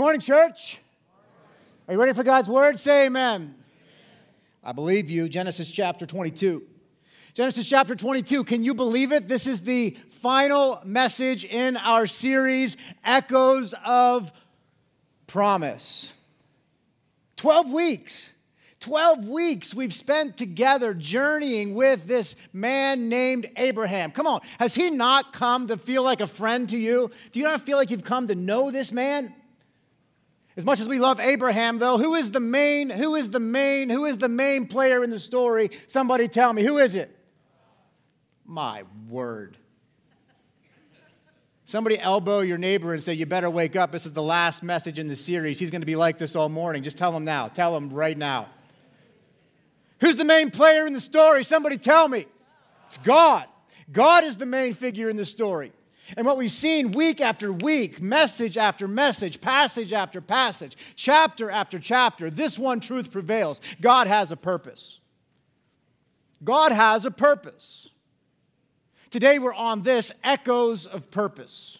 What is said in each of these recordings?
morning, church. Are you ready for God's word? Say amen. I believe you. Genesis chapter 22. Genesis chapter 22. Can you believe it? This is the final message in our series, Echoes of Promise. 12 weeks. 12 weeks we've spent together journeying with this man named Abraham. Come on, has he not come to feel like a friend to you? Do you not feel like you've come to know this man? As much as we love Abraham, though, who is the main, who is the main, who is the main player in the story? Somebody tell me, who is it? My word. Somebody elbow your neighbor and say, You better wake up. This is the last message in the series. He's going to be like this all morning. Just tell him now. Tell him right now. Who's the main player in the story? Somebody tell me. It's God. God is the main figure in the story. And what we've seen week after week, message after message, passage after passage, chapter after chapter, this one truth prevails God has a purpose. God has a purpose. Today we're on this echoes of purpose.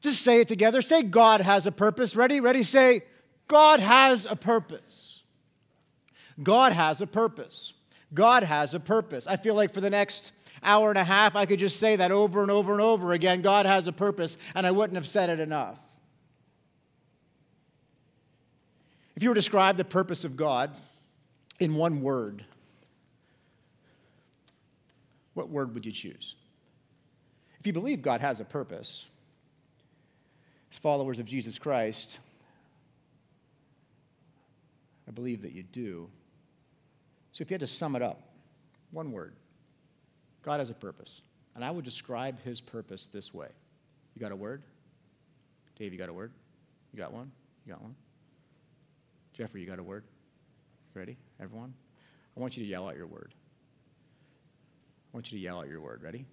Just say it together. Say, God has a purpose. Ready? Ready? Say, God has a purpose. God has a purpose. God has a purpose. I feel like for the next hour and a half, I could just say that over and over and over again God has a purpose, and I wouldn't have said it enough. If you were to describe the purpose of God in one word, what word would you choose? If you believe God has a purpose, as followers of Jesus Christ, I believe that you do. So if you had to sum it up, one word, God has a purpose. And I would describe his purpose this way. You got a word? Dave, you got a word? You got one? You got one? Jeffrey, you got a word? Ready? Everyone? I want you to yell out your word. I want you to yell out your word. Ready?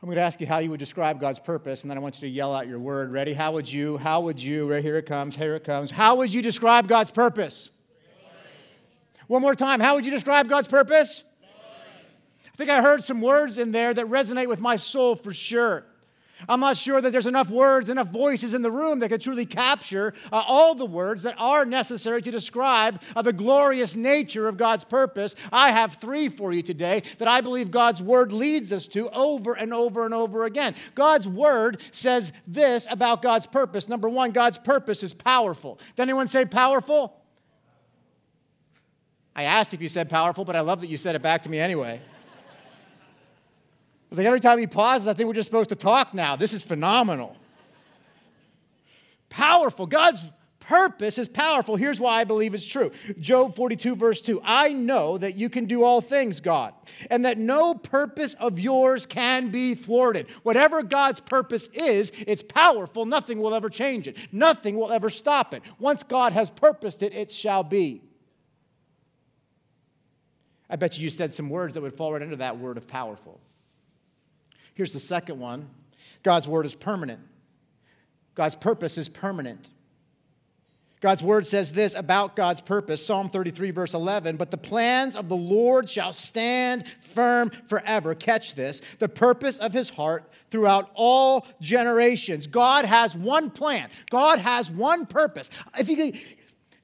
I'm going to ask you how you would describe God's purpose, and then I want you to yell out your word. Ready? How would you, how would you, right here it comes, here it comes. How would you describe God's purpose? One more time. How would you describe God's purpose? I think I heard some words in there that resonate with my soul for sure. I'm not sure that there's enough words, enough voices in the room that could truly capture uh, all the words that are necessary to describe uh, the glorious nature of God's purpose. I have three for you today that I believe God's word leads us to over and over and over again. God's word says this about God's purpose. Number one, God's purpose is powerful. Did anyone say powerful? I asked if you said powerful, but I love that you said it back to me anyway. It's like every time he pauses, I think we're just supposed to talk now. This is phenomenal. Powerful. God's purpose is powerful. Here's why I believe it's true Job 42, verse 2. I know that you can do all things, God, and that no purpose of yours can be thwarted. Whatever God's purpose is, it's powerful. Nothing will ever change it, nothing will ever stop it. Once God has purposed it, it shall be. I bet you you said some words that would fall right under that word of powerful. Here's the second one God's word is permanent. God's purpose is permanent. God's word says this about God's purpose Psalm 33, verse 11. But the plans of the Lord shall stand firm forever. Catch this the purpose of his heart throughout all generations. God has one plan, God has one purpose. If you could,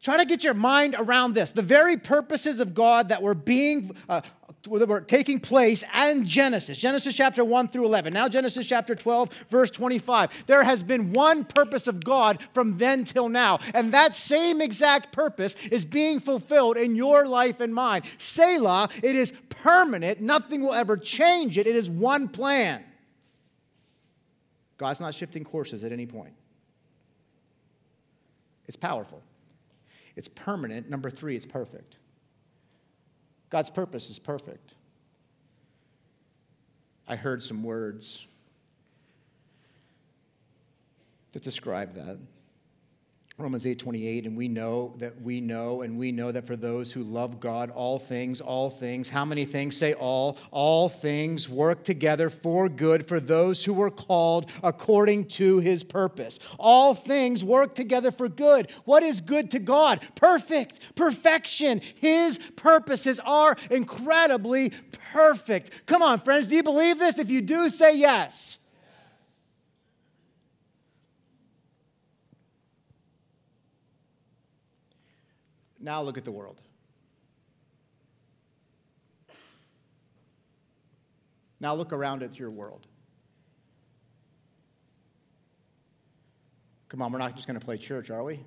Try to get your mind around this. The very purposes of God that were being uh, that were taking place and Genesis, Genesis chapter 1 through 11. Now, Genesis chapter 12, verse 25. There has been one purpose of God from then till now, and that same exact purpose is being fulfilled in your life and mine. Selah, it is permanent, nothing will ever change it. It is one plan. God's not shifting courses at any point. It's powerful, it's permanent. Number three, it's perfect. God's purpose is perfect. I heard some words that describe that. Romans 8:28 and we know that we know and we know that for those who love God all things all things how many things? Say all. All things work together for good for those who were called according to his purpose. All things work together for good. What is good to God? Perfect perfection. His purposes are incredibly perfect. Come on friends do you believe this? If you do say yes Now look at the world. Now look around at your world. Come on, we're not just going to play church, are we?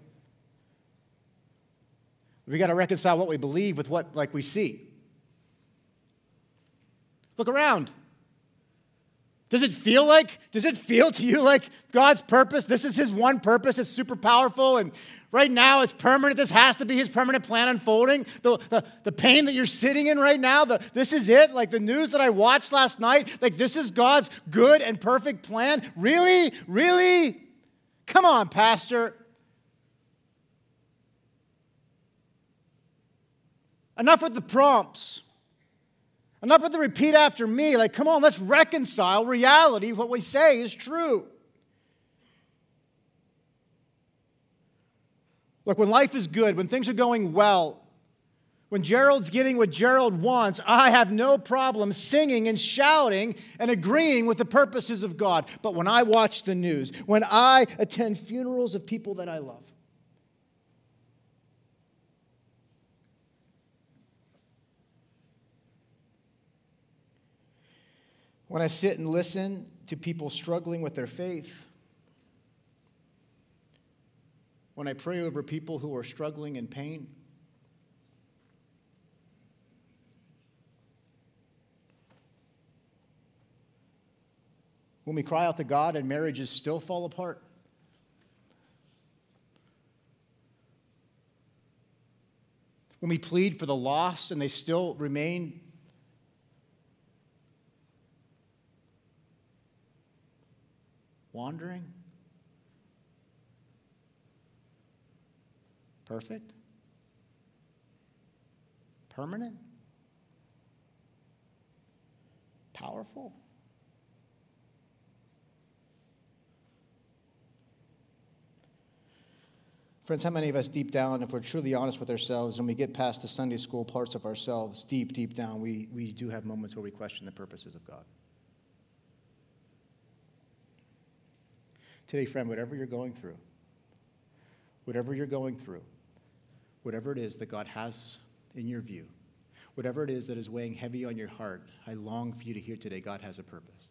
We got to reconcile what we believe with what like we see. Look around. Does it feel like, does it feel to you like God's purpose? This is his one purpose. It's super powerful and right now it's permanent. This has to be his permanent plan unfolding. The, the, the pain that you're sitting in right now, the, this is it. Like the news that I watched last night, like this is God's good and perfect plan. Really? Really? Come on, Pastor. Enough with the prompts. Enough with the repeat after me. Like, come on, let's reconcile reality. What we say is true. Look, when life is good, when things are going well, when Gerald's getting what Gerald wants, I have no problem singing and shouting and agreeing with the purposes of God. But when I watch the news, when I attend funerals of people that I love, when I sit and listen to people struggling with their faith, when I pray over people who are struggling in pain, when we cry out to God and marriages still fall apart. When we plead for the lost and they still remain Wandering? Perfect? Permanent? Powerful? Friends, how many of us deep down, if we're truly honest with ourselves and we get past the Sunday school parts of ourselves, deep, deep down, we, we do have moments where we question the purposes of God? Today, friend, whatever you're going through, whatever you're going through, whatever it is that God has in your view, whatever it is that is weighing heavy on your heart, I long for you to hear today God has a purpose.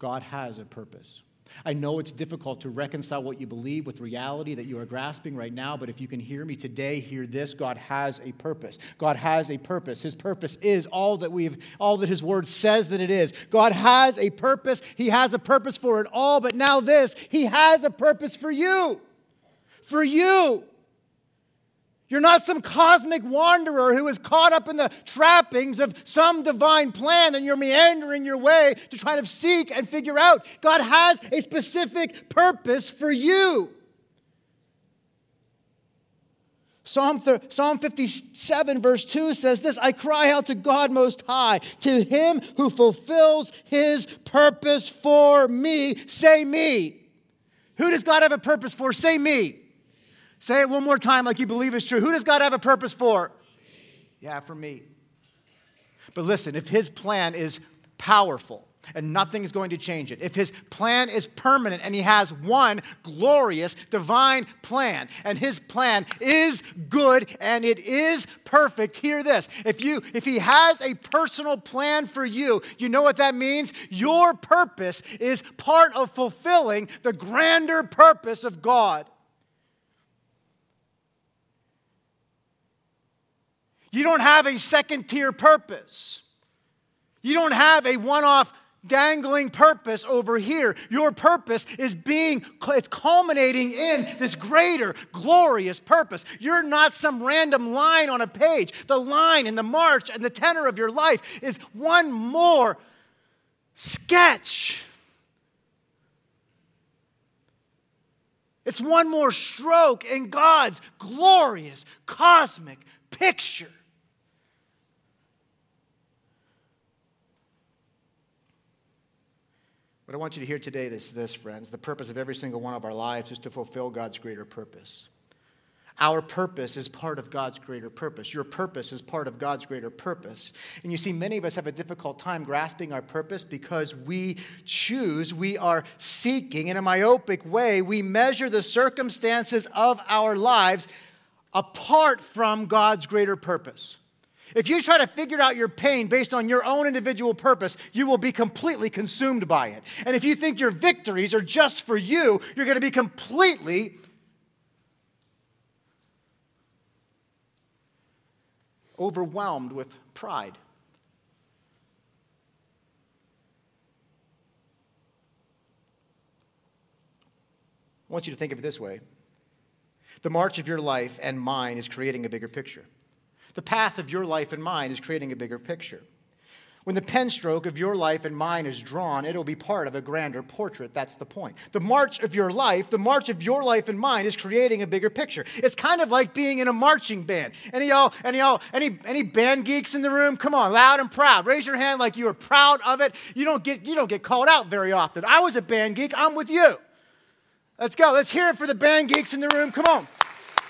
God has a purpose. I know it's difficult to reconcile what you believe with reality that you are grasping right now, but if you can hear me today, hear this. God has a purpose. God has a purpose. His purpose is all that we've, all that His Word says that it is. God has a purpose. He has a purpose for it all, but now this, He has a purpose for you. For you. You're not some cosmic wanderer who is caught up in the trappings of some divine plan and you're meandering your way to try to seek and figure out. God has a specific purpose for you. Psalm, Psalm 57, verse 2 says this I cry out to God Most High, to Him who fulfills His purpose for me. Say me. Who does God have a purpose for? Say me. Say it one more time like you believe it's true. Who does God have a purpose for? Yeah, for me. But listen, if his plan is powerful and nothing is going to change it, if his plan is permanent and he has one glorious divine plan and his plan is good and it is perfect, hear this. If you if he has a personal plan for you, you know what that means? Your purpose is part of fulfilling the grander purpose of God. You don't have a second tier purpose. You don't have a one off dangling purpose over here. Your purpose is being, it's culminating in this greater, glorious purpose. You're not some random line on a page. The line and the march and the tenor of your life is one more sketch. It's one more stroke in God's glorious, cosmic picture. What I want you to hear today is this, friends. The purpose of every single one of our lives is to fulfill God's greater purpose. Our purpose is part of God's greater purpose. Your purpose is part of God's greater purpose. And you see, many of us have a difficult time grasping our purpose because we choose, we are seeking in a myopic way, we measure the circumstances of our lives apart from God's greater purpose. If you try to figure out your pain based on your own individual purpose, you will be completely consumed by it. And if you think your victories are just for you, you're going to be completely overwhelmed with pride. I want you to think of it this way the march of your life and mine is creating a bigger picture. The path of your life and mine is creating a bigger picture. When the pen stroke of your life and mine is drawn, it'll be part of a grander portrait. That's the point. The march of your life, the march of your life and mine is creating a bigger picture. It's kind of like being in a marching band. Any y'all, any y'all, any any band geeks in the room? Come on, loud and proud. Raise your hand like you are proud of it. You don't get you don't get called out very often. I was a band geek. I'm with you. Let's go. Let's hear it for the band geeks in the room. Come on.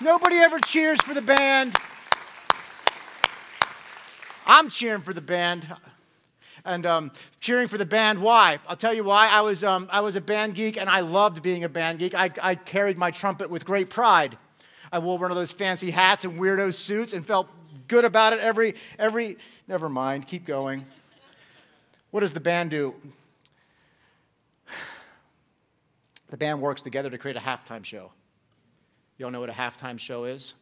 Nobody ever cheers for the band. I'm cheering for the band and um, cheering for the band. Why? I'll tell you why. I was, um, I was a band geek and I loved being a band geek. I, I carried my trumpet with great pride. I wore one of those fancy hats and weirdo suits and felt good about it every, every, never mind, keep going. What does the band do? The band works together to create a halftime show. You all know what a halftime show is?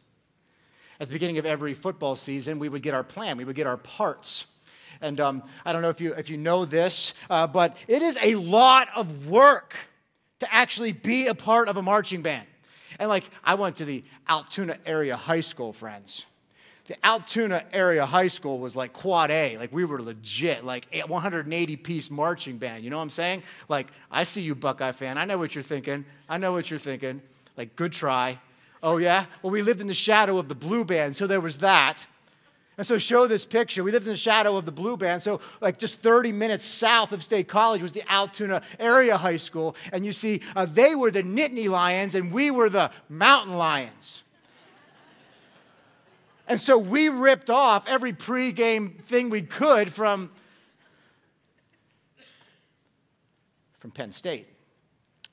At the beginning of every football season, we would get our plan, we would get our parts. And um, I don't know if you, if you know this, uh, but it is a lot of work to actually be a part of a marching band. And like, I went to the Altoona area high school, friends. The Altoona area high school was like quad A. Like, we were legit, like 180 piece marching band. You know what I'm saying? Like, I see you, Buckeye fan. I know what you're thinking. I know what you're thinking. Like, good try. Oh, yeah? Well, we lived in the shadow of the blue band, so there was that. And so, show this picture. We lived in the shadow of the Blue Band. So, like just 30 minutes south of State College was the Altoona Area High School. And you see, uh, they were the Nittany Lions and we were the Mountain Lions. and so, we ripped off every pregame thing we could from, from Penn State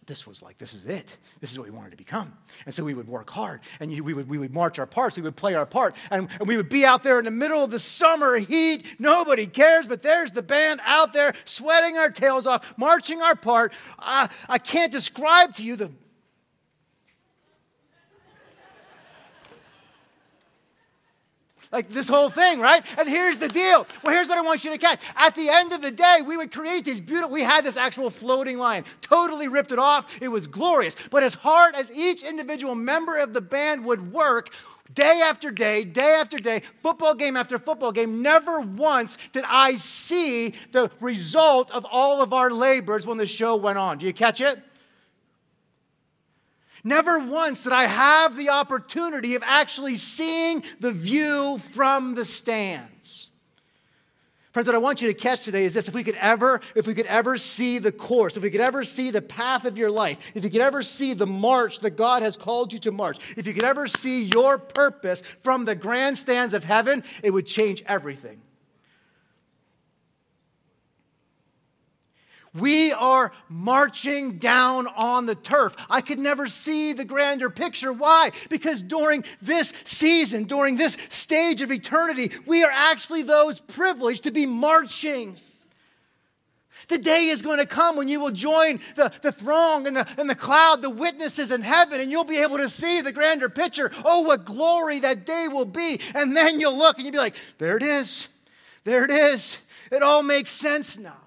this was like, this is it. This is what we wanted to become. And so we would work hard and you, we, would, we would march our parts, we would play our part, and, and we would be out there in the middle of the summer heat. Nobody cares, but there's the band out there sweating our tails off, marching our part. Uh, I can't describe to you the Like this whole thing, right? And here's the deal. Well, here's what I want you to catch. At the end of the day, we would create these beautiful, we had this actual floating line, totally ripped it off. It was glorious. But as hard as each individual member of the band would work, day after day, day after day, football game after football game, never once did I see the result of all of our labors when the show went on. Do you catch it? Never once did I have the opportunity of actually seeing the view from the stands. Friends, what I want you to catch today is this. If we could ever, if we could ever see the course, if we could ever see the path of your life, if you could ever see the march that God has called you to march, if you could ever see your purpose from the grandstands of heaven, it would change everything. We are marching down on the turf. I could never see the grander picture. Why? Because during this season, during this stage of eternity, we are actually those privileged to be marching. The day is going to come when you will join the, the throng and the, and the cloud, the witnesses in heaven, and you'll be able to see the grander picture. Oh, what glory that day will be. And then you'll look and you'll be like, there it is. There it is. It all makes sense now.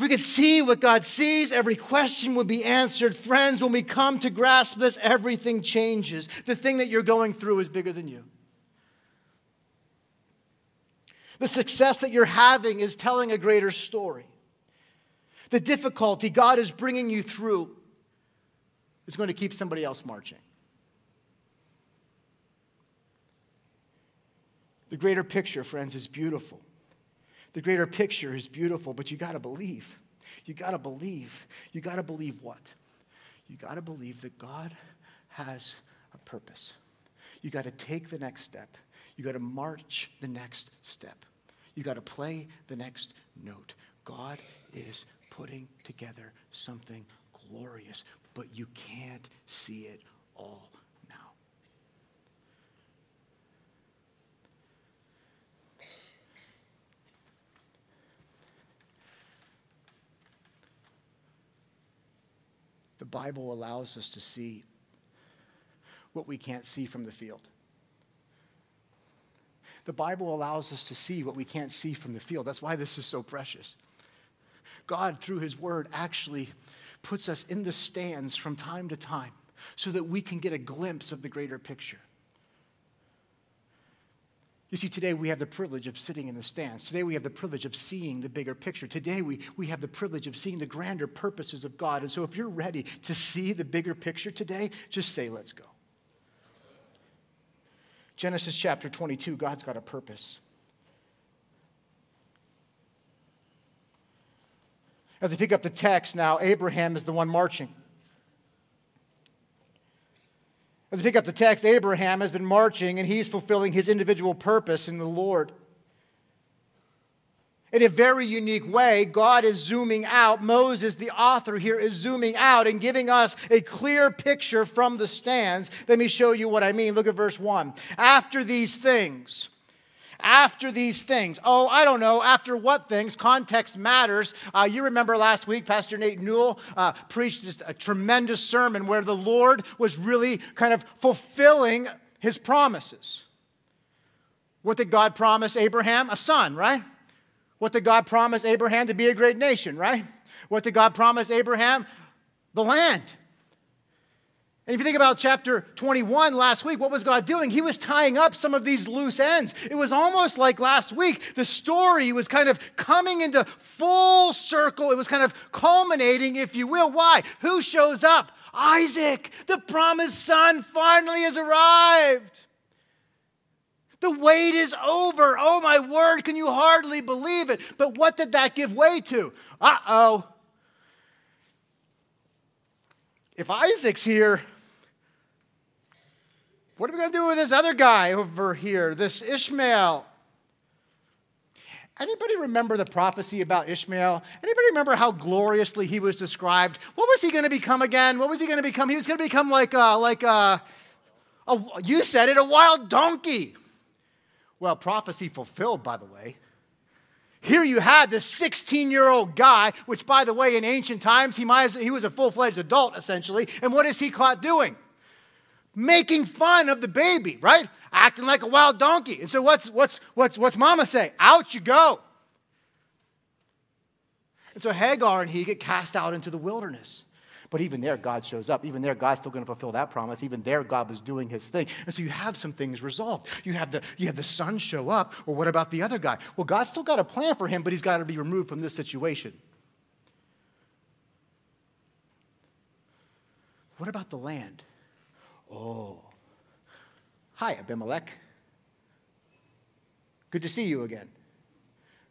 We could see what God sees, every question would be answered. Friends, when we come to grasp this, everything changes. The thing that you're going through is bigger than you. The success that you're having is telling a greater story. The difficulty God is bringing you through is going to keep somebody else marching. The greater picture, friends, is beautiful. The greater picture is beautiful, but you got to believe. You got to believe. You got to believe what? You got to believe that God has a purpose. You got to take the next step. You got to march the next step. You got to play the next note. God is putting together something glorious, but you can't see it all now. The Bible allows us to see what we can't see from the field. The Bible allows us to see what we can't see from the field. That's why this is so precious. God, through His Word, actually puts us in the stands from time to time so that we can get a glimpse of the greater picture. You see, today we have the privilege of sitting in the stands. Today we have the privilege of seeing the bigger picture. Today we, we have the privilege of seeing the grander purposes of God. And so if you're ready to see the bigger picture today, just say, let's go. Genesis chapter 22, God's got a purpose. As I pick up the text now, Abraham is the one marching. As we pick up the text, Abraham has been marching and he's fulfilling his individual purpose in the Lord. In a very unique way, God is zooming out. Moses, the author here, is zooming out and giving us a clear picture from the stands. Let me show you what I mean. Look at verse 1. After these things, after these things. Oh, I don't know. After what things? Context matters. Uh, you remember last week, Pastor Nate Newell uh, preached this, a tremendous sermon where the Lord was really kind of fulfilling his promises. What did God promise Abraham? A son, right? What did God promise Abraham to be a great nation, right? What did God promise Abraham? The land. And if you think about chapter 21 last week, what was God doing? He was tying up some of these loose ends. It was almost like last week, the story was kind of coming into full circle. It was kind of culminating, if you will. Why? Who shows up? Isaac, the promised son, finally has arrived. The wait is over. Oh, my word, can you hardly believe it? But what did that give way to? Uh oh. If Isaac's here, what are we going to do with this other guy over here, this Ishmael? Anybody remember the prophecy about Ishmael? Anybody remember how gloriously he was described? What was he going to become again? What was he going to become? He was going to become like a, like a, a, you said it, a wild donkey. Well, prophecy fulfilled, by the way. Here you had this 16 year old guy, which, by the way, in ancient times, he, might, he was a full fledged adult, essentially. And what is he caught doing? Making fun of the baby, right? Acting like a wild donkey. And so what's what's what's what's mama say? Out you go. And so Hagar and he get cast out into the wilderness. But even there, God shows up. Even there, God's still going to fulfill that promise. Even there, God was doing his thing. And so you have some things resolved. You have the, you have the son show up. Well, what about the other guy? Well, God's still got a plan for him, but he's got to be removed from this situation. What about the land? Oh. Hi, Abimelech. Good to see you again.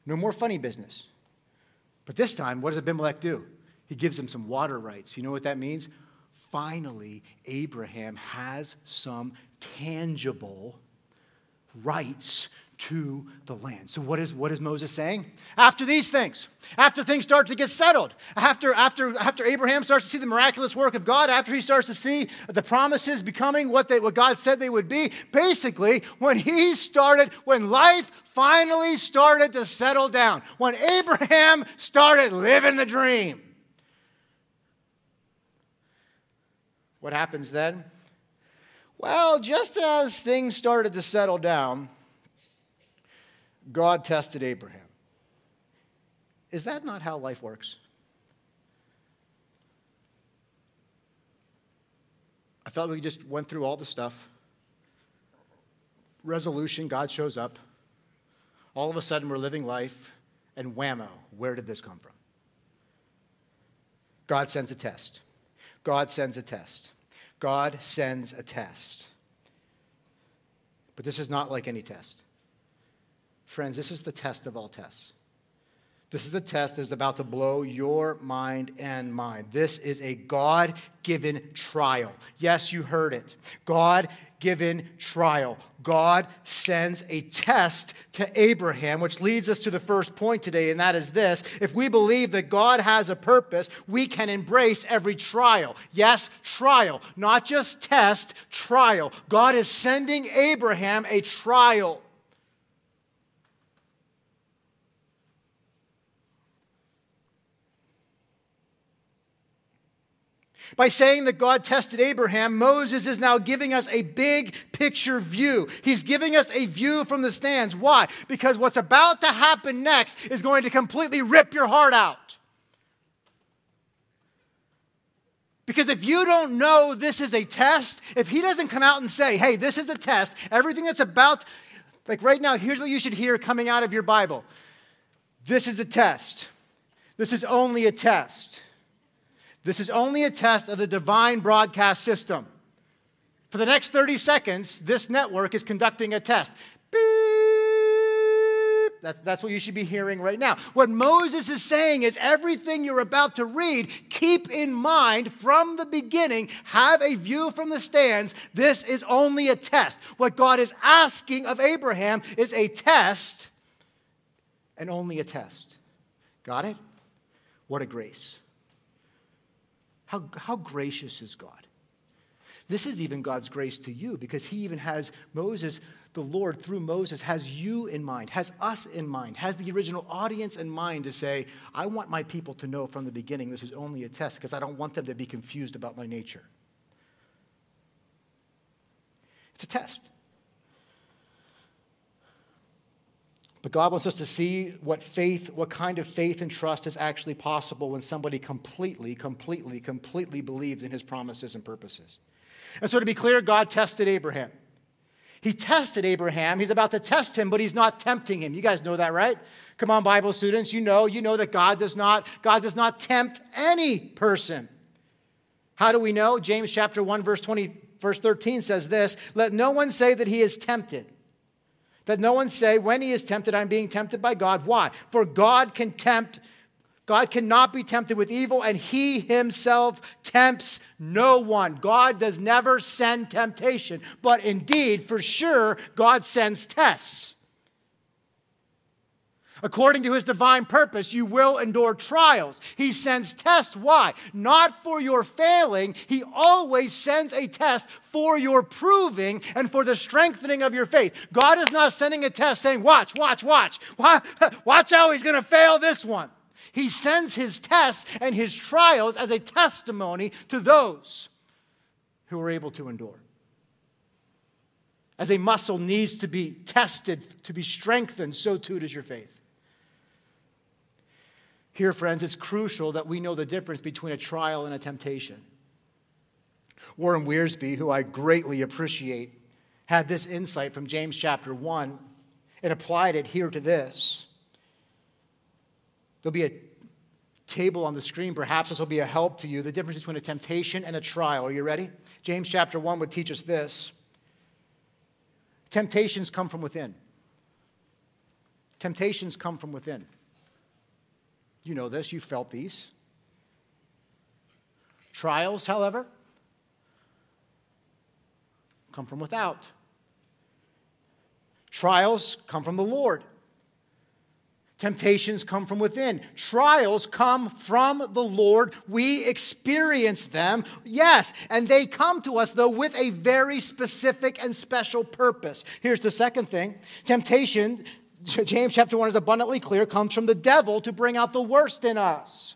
No more funny business. But this time, what does Abimelech do? He gives him some water rights. You know what that means? Finally, Abraham has some tangible rights to the land. So what is, what is Moses saying? After these things, after things start to get settled, after, after, after Abraham starts to see the miraculous work of God, after he starts to see the promises becoming what, they, what God said they would be, basically, when he started, when life finally started to settle down, when Abraham started living the dream, what happens then? Well, just as things started to settle down, God tested Abraham. Is that not how life works? I felt we just went through all the stuff. Resolution, God shows up. All of a sudden, we're living life, and whammo, where did this come from? God sends a test. God sends a test. God sends a test. But this is not like any test. Friends, this is the test of all tests. This is the test that is about to blow your mind and mine. This is a God given trial. Yes, you heard it. God given trial. God sends a test to Abraham, which leads us to the first point today, and that is this. If we believe that God has a purpose, we can embrace every trial. Yes, trial, not just test, trial. God is sending Abraham a trial. By saying that God tested Abraham, Moses is now giving us a big picture view. He's giving us a view from the stands. Why? Because what's about to happen next is going to completely rip your heart out. Because if you don't know this is a test, if he doesn't come out and say, hey, this is a test, everything that's about, like right now, here's what you should hear coming out of your Bible this is a test. This is only a test. This is only a test of the divine broadcast system. For the next 30 seconds, this network is conducting a test. Beep. That's, that's what you should be hearing right now. What Moses is saying is everything you're about to read, keep in mind from the beginning, have a view from the stands. This is only a test. What God is asking of Abraham is a test and only a test. Got it? What a grace. How, how gracious is God? This is even God's grace to you because he even has Moses, the Lord, through Moses, has you in mind, has us in mind, has the original audience in mind to say, I want my people to know from the beginning this is only a test because I don't want them to be confused about my nature. It's a test. But God wants us to see what faith, what kind of faith and trust is actually possible when somebody completely, completely, completely believes in his promises and purposes. And so, to be clear, God tested Abraham. He tested Abraham. He's about to test him, but he's not tempting him. You guys know that, right? Come on, Bible students. You know, you know that God does not, God does not tempt any person. How do we know? James chapter 1, verse 20, verse 13 says this: Let no one say that he is tempted. That no one say, when he is tempted, I'm being tempted by God. Why? For God can tempt, God cannot be tempted with evil, and he himself tempts no one. God does never send temptation, but indeed, for sure, God sends tests. According to his divine purpose, you will endure trials. He sends tests. Why? Not for your failing. He always sends a test for your proving and for the strengthening of your faith. God is not sending a test saying, Watch, watch, watch. Watch how he's going to fail this one. He sends his tests and his trials as a testimony to those who are able to endure. As a muscle needs to be tested, to be strengthened, so too does your faith. Here, friends, it's crucial that we know the difference between a trial and a temptation. Warren Wiersbe, who I greatly appreciate, had this insight from James chapter 1 and applied it here to this. There'll be a table on the screen. Perhaps this will be a help to you. The difference between a temptation and a trial. Are you ready? James chapter 1 would teach us this Temptations come from within. Temptations come from within. You know this, you felt these. Trials, however, come from without. Trials come from the Lord. Temptations come from within. Trials come from the Lord. We experience them, yes, and they come to us, though, with a very specific and special purpose. Here's the second thing temptation James chapter 1 is abundantly clear, comes from the devil to bring out the worst in us.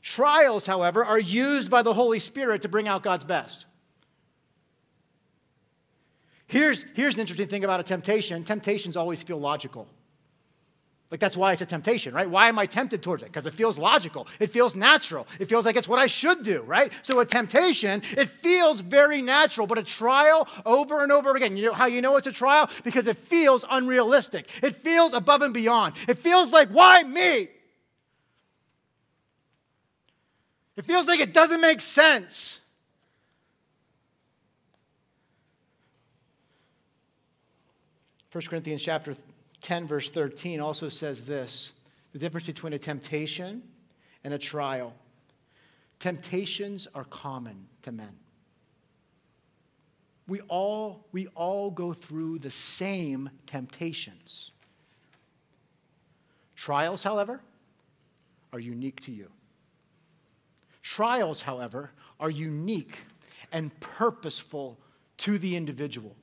Trials, however, are used by the Holy Spirit to bring out God's best. Here's, here's an interesting thing about a temptation temptations always feel logical. Like that's why it's a temptation, right? Why am I tempted towards it? Because it feels logical. It feels natural. It feels like it's what I should do, right? So a temptation, it feels very natural, but a trial over and over again. You know how you know it's a trial? Because it feels unrealistic. It feels above and beyond. It feels like, why me? It feels like it doesn't make sense. First Corinthians chapter 10, verse 13, also says this the difference between a temptation and a trial. Temptations are common to men. We all, we all go through the same temptations. Trials, however, are unique to you. Trials, however, are unique and purposeful to the individual.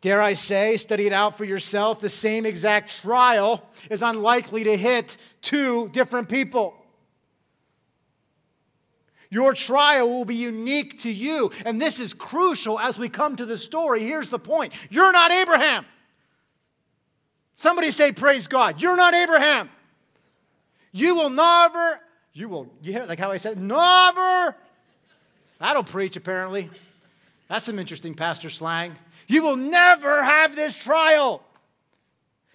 Dare I say, study it out for yourself, the same exact trial is unlikely to hit two different people. Your trial will be unique to you. And this is crucial as we come to the story. Here's the point you're not Abraham. Somebody say, Praise God. You're not Abraham. You will never, you will, you hear like how I said, never. That'll preach, apparently. That's some interesting pastor slang. You will never have this trial.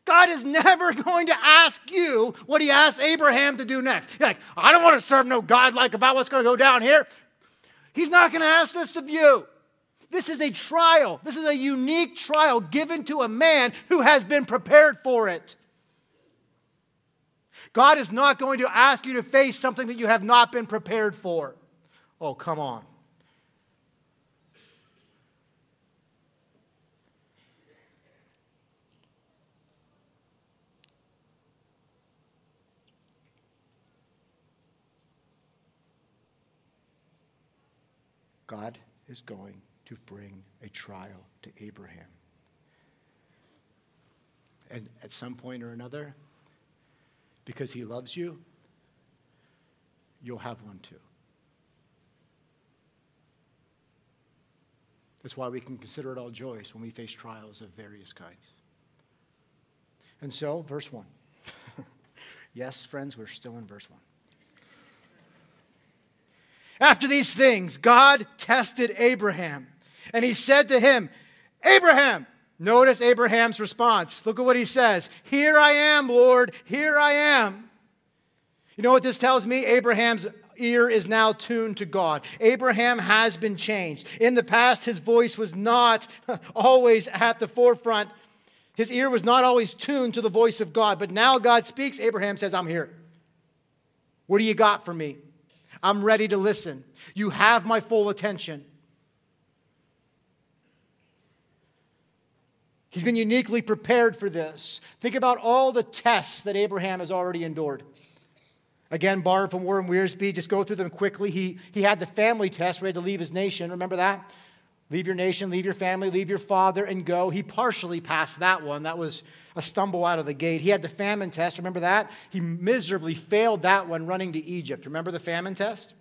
God is never going to ask you what he asked Abraham to do next. You're like, I don't want to serve no God like about what's going to go down here. He's not going to ask this of you. This is a trial. This is a unique trial given to a man who has been prepared for it. God is not going to ask you to face something that you have not been prepared for. Oh, come on. God is going to bring a trial to Abraham. And at some point or another, because he loves you, you'll have one too. That's why we can consider it all joys when we face trials of various kinds. And so, verse 1. yes, friends, we're still in verse 1. After these things, God tested Abraham, and he said to him, Abraham, notice Abraham's response. Look at what he says Here I am, Lord, here I am. You know what this tells me? Abraham's ear is now tuned to God. Abraham has been changed. In the past, his voice was not always at the forefront. His ear was not always tuned to the voice of God, but now God speaks. Abraham says, I'm here. What do you got for me? I'm ready to listen. You have my full attention. He's been uniquely prepared for this. Think about all the tests that Abraham has already endured. Again, borrowed from Warren Wiersbe, just go through them quickly. He, he had the family test where he had to leave his nation. Remember that? Leave your nation, leave your family, leave your father, and go. He partially passed that one. That was a stumble out of the gate. He had the famine test. Remember that? He miserably failed that one running to Egypt. Remember the famine test?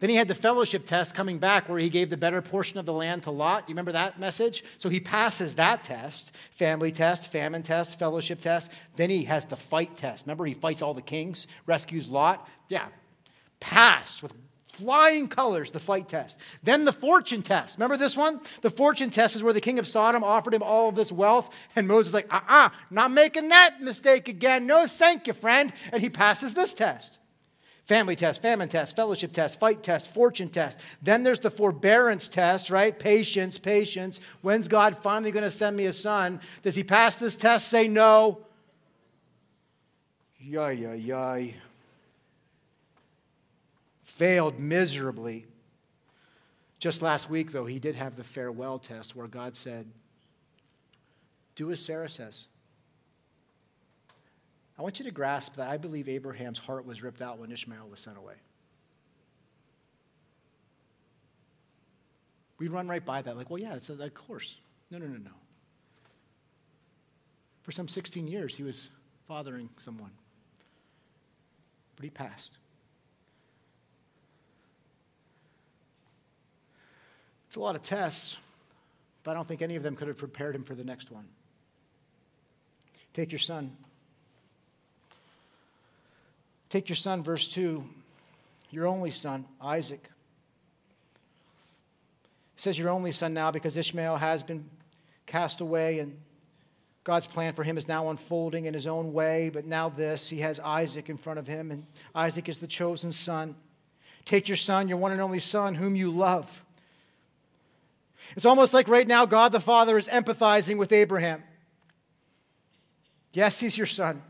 Then he had the fellowship test coming back where he gave the better portion of the land to Lot. You remember that message? So he passes that test family test, famine test, fellowship test. Then he has the fight test. Remember, he fights all the kings, rescues Lot. Yeah, passed with flying colors, the fight test. Then the fortune test. Remember this one? The fortune test is where the king of Sodom offered him all of this wealth, and Moses like, uh uh-uh, uh, not making that mistake again. No, thank you, friend. And he passes this test. Family test, famine test, fellowship test, fight test, fortune test. Then there's the forbearance test, right? Patience, patience. When's God finally going to send me a son? Does he pass this test? Say no. Yay, yay, yay failed miserably. Just last week, though, he did have the farewell test where God said, Do as Sarah says. I want you to grasp that I believe Abraham's heart was ripped out when Ishmael was sent away. We run right by that, like, well, yeah, it's a, of course. No, no, no, no. For some 16 years, he was fathering someone, but he passed. It's a lot of tests, but I don't think any of them could have prepared him for the next one. Take your son. Take your son, verse 2, your only son, Isaac. It says your only son now because Ishmael has been cast away and God's plan for him is now unfolding in his own way. But now, this, he has Isaac in front of him, and Isaac is the chosen son. Take your son, your one and only son, whom you love It's almost like right now God the Father is empathizing with Abraham. Yes, he's your son.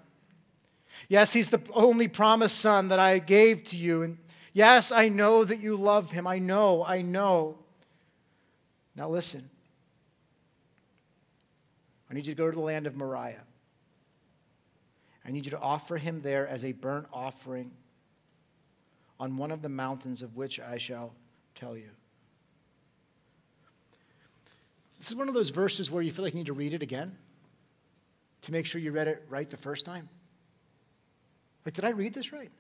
Yes, he's the only promised son that I gave to you. And yes, I know that you love him. I know, I know. Now listen. I need you to go to the land of Moriah. I need you to offer him there as a burnt offering on one of the mountains of which I shall tell you. This is one of those verses where you feel like you need to read it again to make sure you read it right the first time. Like, did I read this right?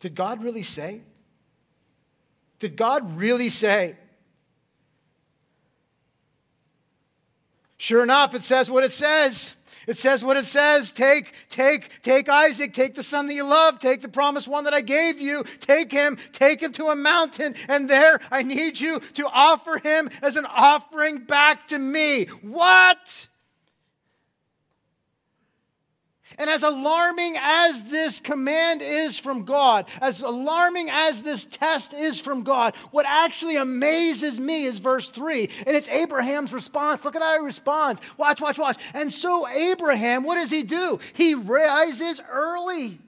Did God really say? Did God really say? Sure enough, it says what it says. It says what it says. Take, take, take Isaac, take the son that you love, take the promised one that I gave you, take him, take him to a mountain, and there I need you to offer him as an offering back to me. What? And as alarming as this command is from God, as alarming as this test is from God, what actually amazes me is verse 3. And it's Abraham's response. Look at how he responds. Watch, watch, watch. And so, Abraham, what does he do? He rises early.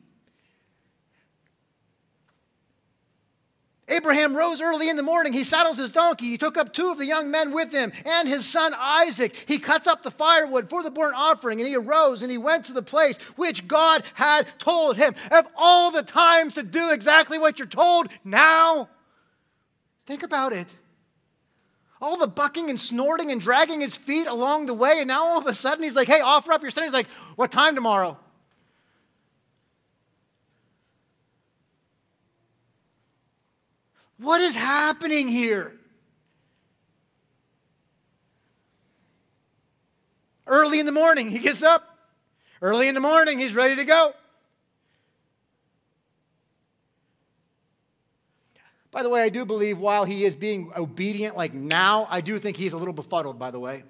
Abraham rose early in the morning. He saddles his donkey. He took up two of the young men with him and his son Isaac. He cuts up the firewood for the burnt offering and he arose and he went to the place which God had told him. Of all the times to do exactly what you're told, now, think about it. All the bucking and snorting and dragging his feet along the way, and now all of a sudden he's like, hey, offer up your son. He's like, what time tomorrow? What is happening here? Early in the morning, he gets up. Early in the morning, he's ready to go. By the way, I do believe while he is being obedient, like now, I do think he's a little befuddled, by the way.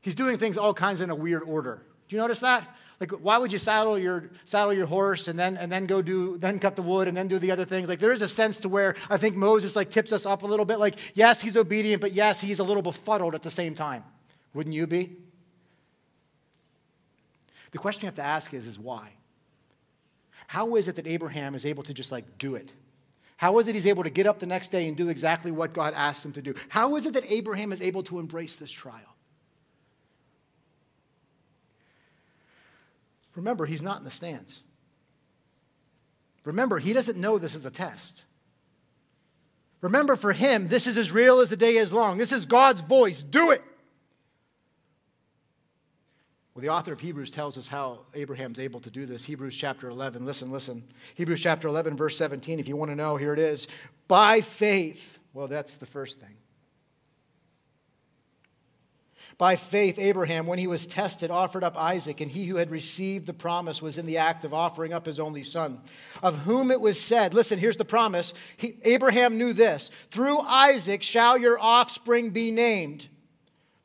He's doing things all kinds in a weird order. Do you notice that? Like, why would you saddle your saddle your horse and then and then go do then cut the wood and then do the other things? Like, there is a sense to where I think Moses like tips us up a little bit. Like, yes, he's obedient, but yes, he's a little befuddled at the same time. Wouldn't you be? The question you have to ask is, is why? How is it that Abraham is able to just like do it? How is it he's able to get up the next day and do exactly what God asked him to do? How is it that Abraham is able to embrace this trial? Remember, he's not in the stands. Remember, he doesn't know this is a test. Remember, for him, this is as real as the day is long. This is God's voice. Do it. Well, the author of Hebrews tells us how Abraham's able to do this. Hebrews chapter 11. Listen, listen. Hebrews chapter 11, verse 17. If you want to know, here it is. By faith. Well, that's the first thing. By faith, Abraham, when he was tested, offered up Isaac, and he who had received the promise was in the act of offering up his only son, of whom it was said, Listen, here's the promise. He, Abraham knew this through Isaac shall your offspring be named.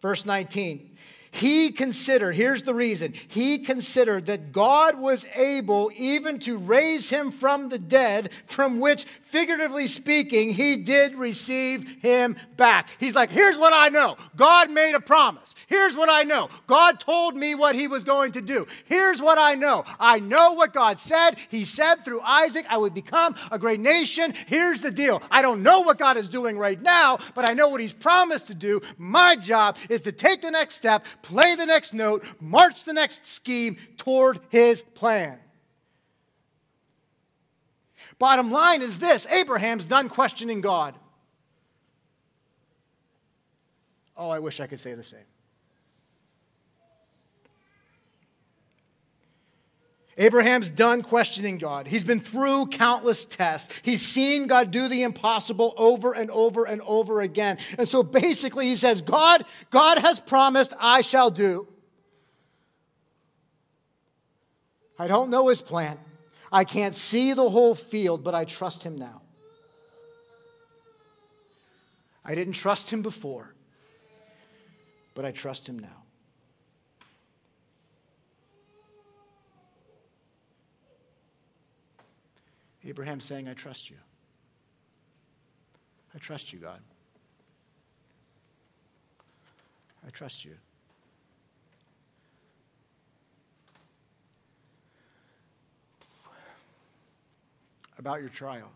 Verse 19. He considered, here's the reason, he considered that God was able even to raise him from the dead, from which, figuratively speaking, he did receive him back. He's like, here's what I know God made a promise. Here's what I know God told me what he was going to do. Here's what I know I know what God said. He said through Isaac, I would become a great nation. Here's the deal I don't know what God is doing right now, but I know what he's promised to do. My job is to take the next step play the next note, march the next scheme toward his plan. Bottom line is this Abraham's done questioning God. Oh, I wish I could say the same. Abraham's done questioning God. He's been through countless tests. He's seen God do the impossible over and over and over again. And so basically he says, God, God has promised I shall do. I don't know his plan. I can't see the whole field, but I trust him now. I didn't trust him before, but I trust him now. Abraham saying, I trust you. I trust you, God. I trust you. About your trial.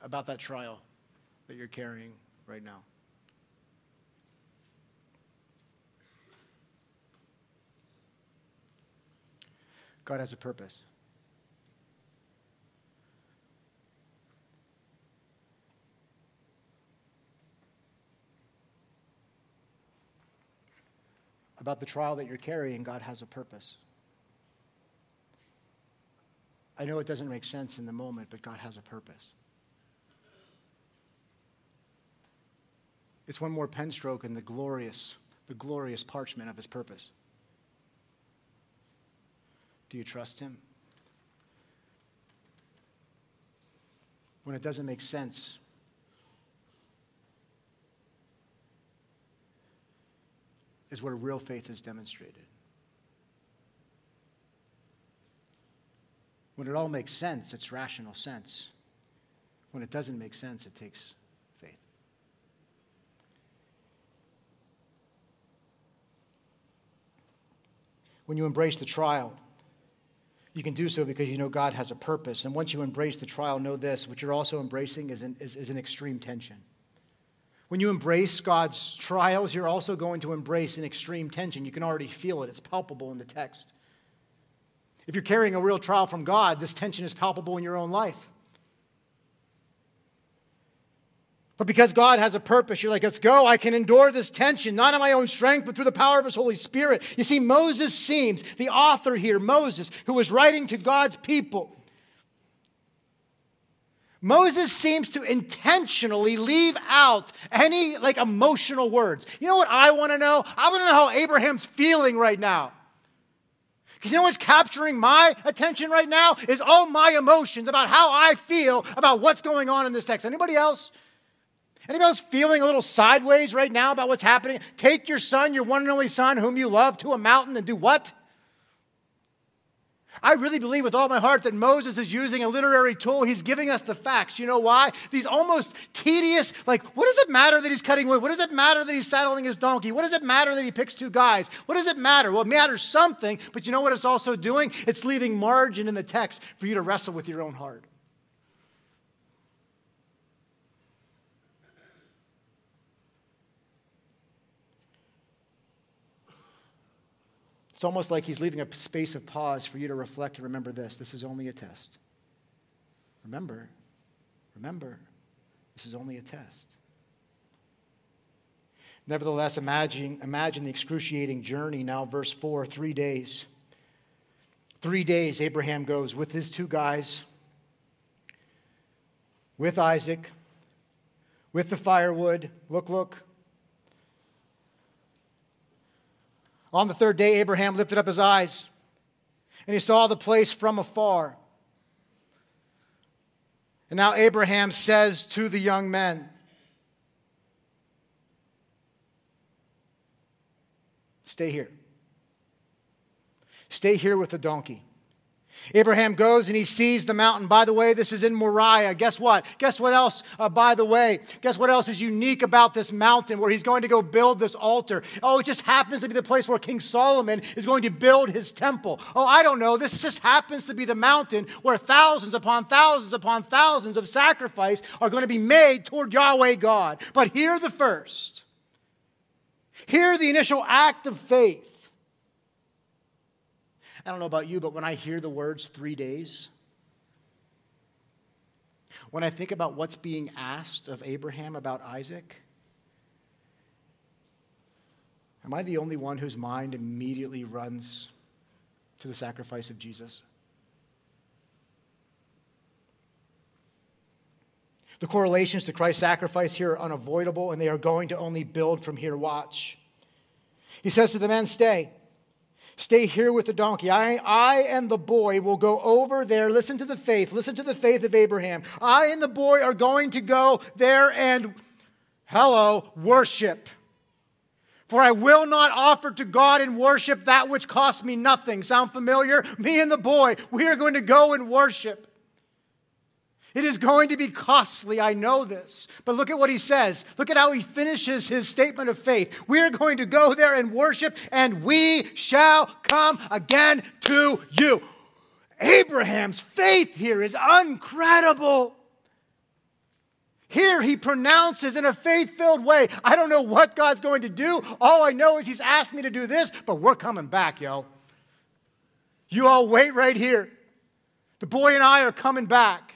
About that trial that you're carrying right now. God has a purpose. About the trial that you're carrying, God has a purpose. I know it doesn't make sense in the moment, but God has a purpose. It's one more pen stroke in the glorious, the glorious parchment of his purpose. Do you trust him? When it doesn't make sense, is where real faith is demonstrated. When it all makes sense, it's rational sense. When it doesn't make sense, it takes faith. When you embrace the trial, you can do so because you know God has a purpose. And once you embrace the trial, know this what you're also embracing is an, is, is an extreme tension. When you embrace God's trials, you're also going to embrace an extreme tension. You can already feel it, it's palpable in the text. If you're carrying a real trial from God, this tension is palpable in your own life. But because God has a purpose, you're like, let's go. I can endure this tension, not in my own strength, but through the power of His Holy Spirit. You see, Moses seems, the author here, Moses, who was writing to God's people, Moses seems to intentionally leave out any like emotional words. You know what I want to know? I want to know how Abraham's feeling right now. Because you know what's capturing my attention right now is all my emotions about how I feel about what's going on in this text. Anybody else? Anybody else feeling a little sideways right now about what's happening? Take your son, your one and only son, whom you love, to a mountain and do what? I really believe with all my heart that Moses is using a literary tool. He's giving us the facts. You know why? These almost tedious, like, what does it matter that he's cutting wood? What does it matter that he's saddling his donkey? What does it matter that he picks two guys? What does it matter? Well, it matters something, but you know what it's also doing? It's leaving margin in the text for you to wrestle with your own heart. It's almost like he's leaving a space of pause for you to reflect and remember this. This is only a test. Remember, remember, this is only a test. Nevertheless, imagine, imagine the excruciating journey now, verse 4 three days. Three days, Abraham goes with his two guys, with Isaac, with the firewood. Look, look. On the third day, Abraham lifted up his eyes and he saw the place from afar. And now Abraham says to the young men, Stay here. Stay here with the donkey. Abraham goes and he sees the mountain. By the way, this is in Moriah. Guess what? Guess what else, uh, by the way? Guess what else is unique about this mountain where he's going to go build this altar? Oh, it just happens to be the place where King Solomon is going to build his temple. Oh, I don't know. This just happens to be the mountain where thousands upon thousands upon thousands of sacrifice are going to be made toward Yahweh God. But here the first. Here the initial act of faith I don't know about you, but when I hear the words three days, when I think about what's being asked of Abraham about Isaac, am I the only one whose mind immediately runs to the sacrifice of Jesus? The correlations to Christ's sacrifice here are unavoidable, and they are going to only build from here. Watch. He says to the men, Stay. Stay here with the donkey. I, I and the boy will go over there. Listen to the faith. Listen to the faith of Abraham. I and the boy are going to go there and, hello, worship. For I will not offer to God in worship that which costs me nothing. Sound familiar? Me and the boy, we are going to go and worship. It is going to be costly, I know this. But look at what he says. Look at how he finishes his statement of faith. We are going to go there and worship, and we shall come again to you. Abraham's faith here is incredible. Here he pronounces in a faith filled way I don't know what God's going to do. All I know is he's asked me to do this, but we're coming back, yo. You all wait right here. The boy and I are coming back.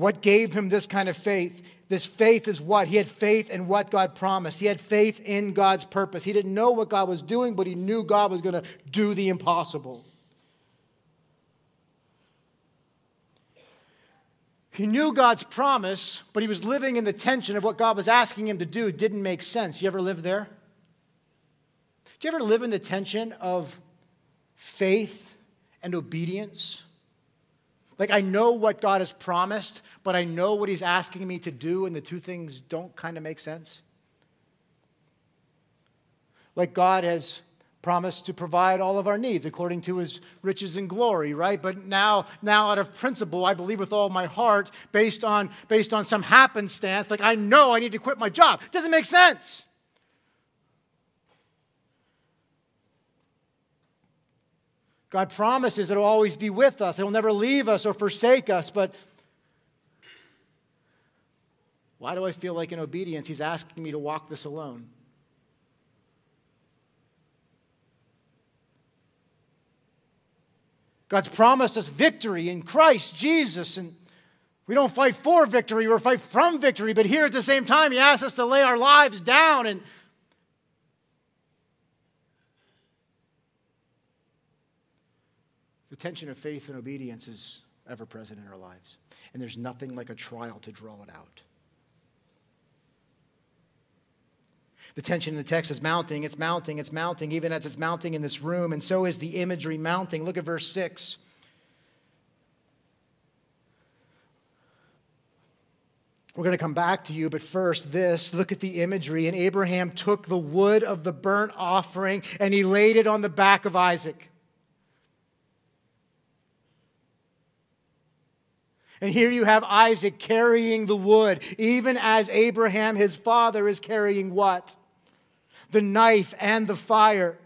What gave him this kind of faith? This faith is what? He had faith in what God promised. He had faith in God's purpose. He didn't know what God was doing, but he knew God was going to do the impossible. He knew God's promise, but he was living in the tension of what God was asking him to do. It didn't make sense. You ever live there? Do you ever live in the tension of faith and obedience? Like, I know what God has promised, but I know what He's asking me to do, and the two things don't kind of make sense. Like, God has promised to provide all of our needs according to his riches and glory right? But now now out of principle i believe with all my heart based on based on some happenstance like i know i need to quit my job. It doesn't make sense god promises that he'll always be with us he'll never leave us or forsake us but why do i feel like in obedience he's asking me to walk this alone God's promised us victory in Christ Jesus. And we don't fight for victory, we fight from victory. But here at the same time, He asks us to lay our lives down and tension of faith and obedience is ever present in our lives. And there's nothing like a trial to draw it out. The tension in the text is mounting, it's mounting, it's mounting, even as it's mounting in this room, and so is the imagery mounting. Look at verse 6. We're going to come back to you, but first, this look at the imagery. And Abraham took the wood of the burnt offering and he laid it on the back of Isaac. And here you have Isaac carrying the wood, even as Abraham, his father, is carrying what? the knife and the fire,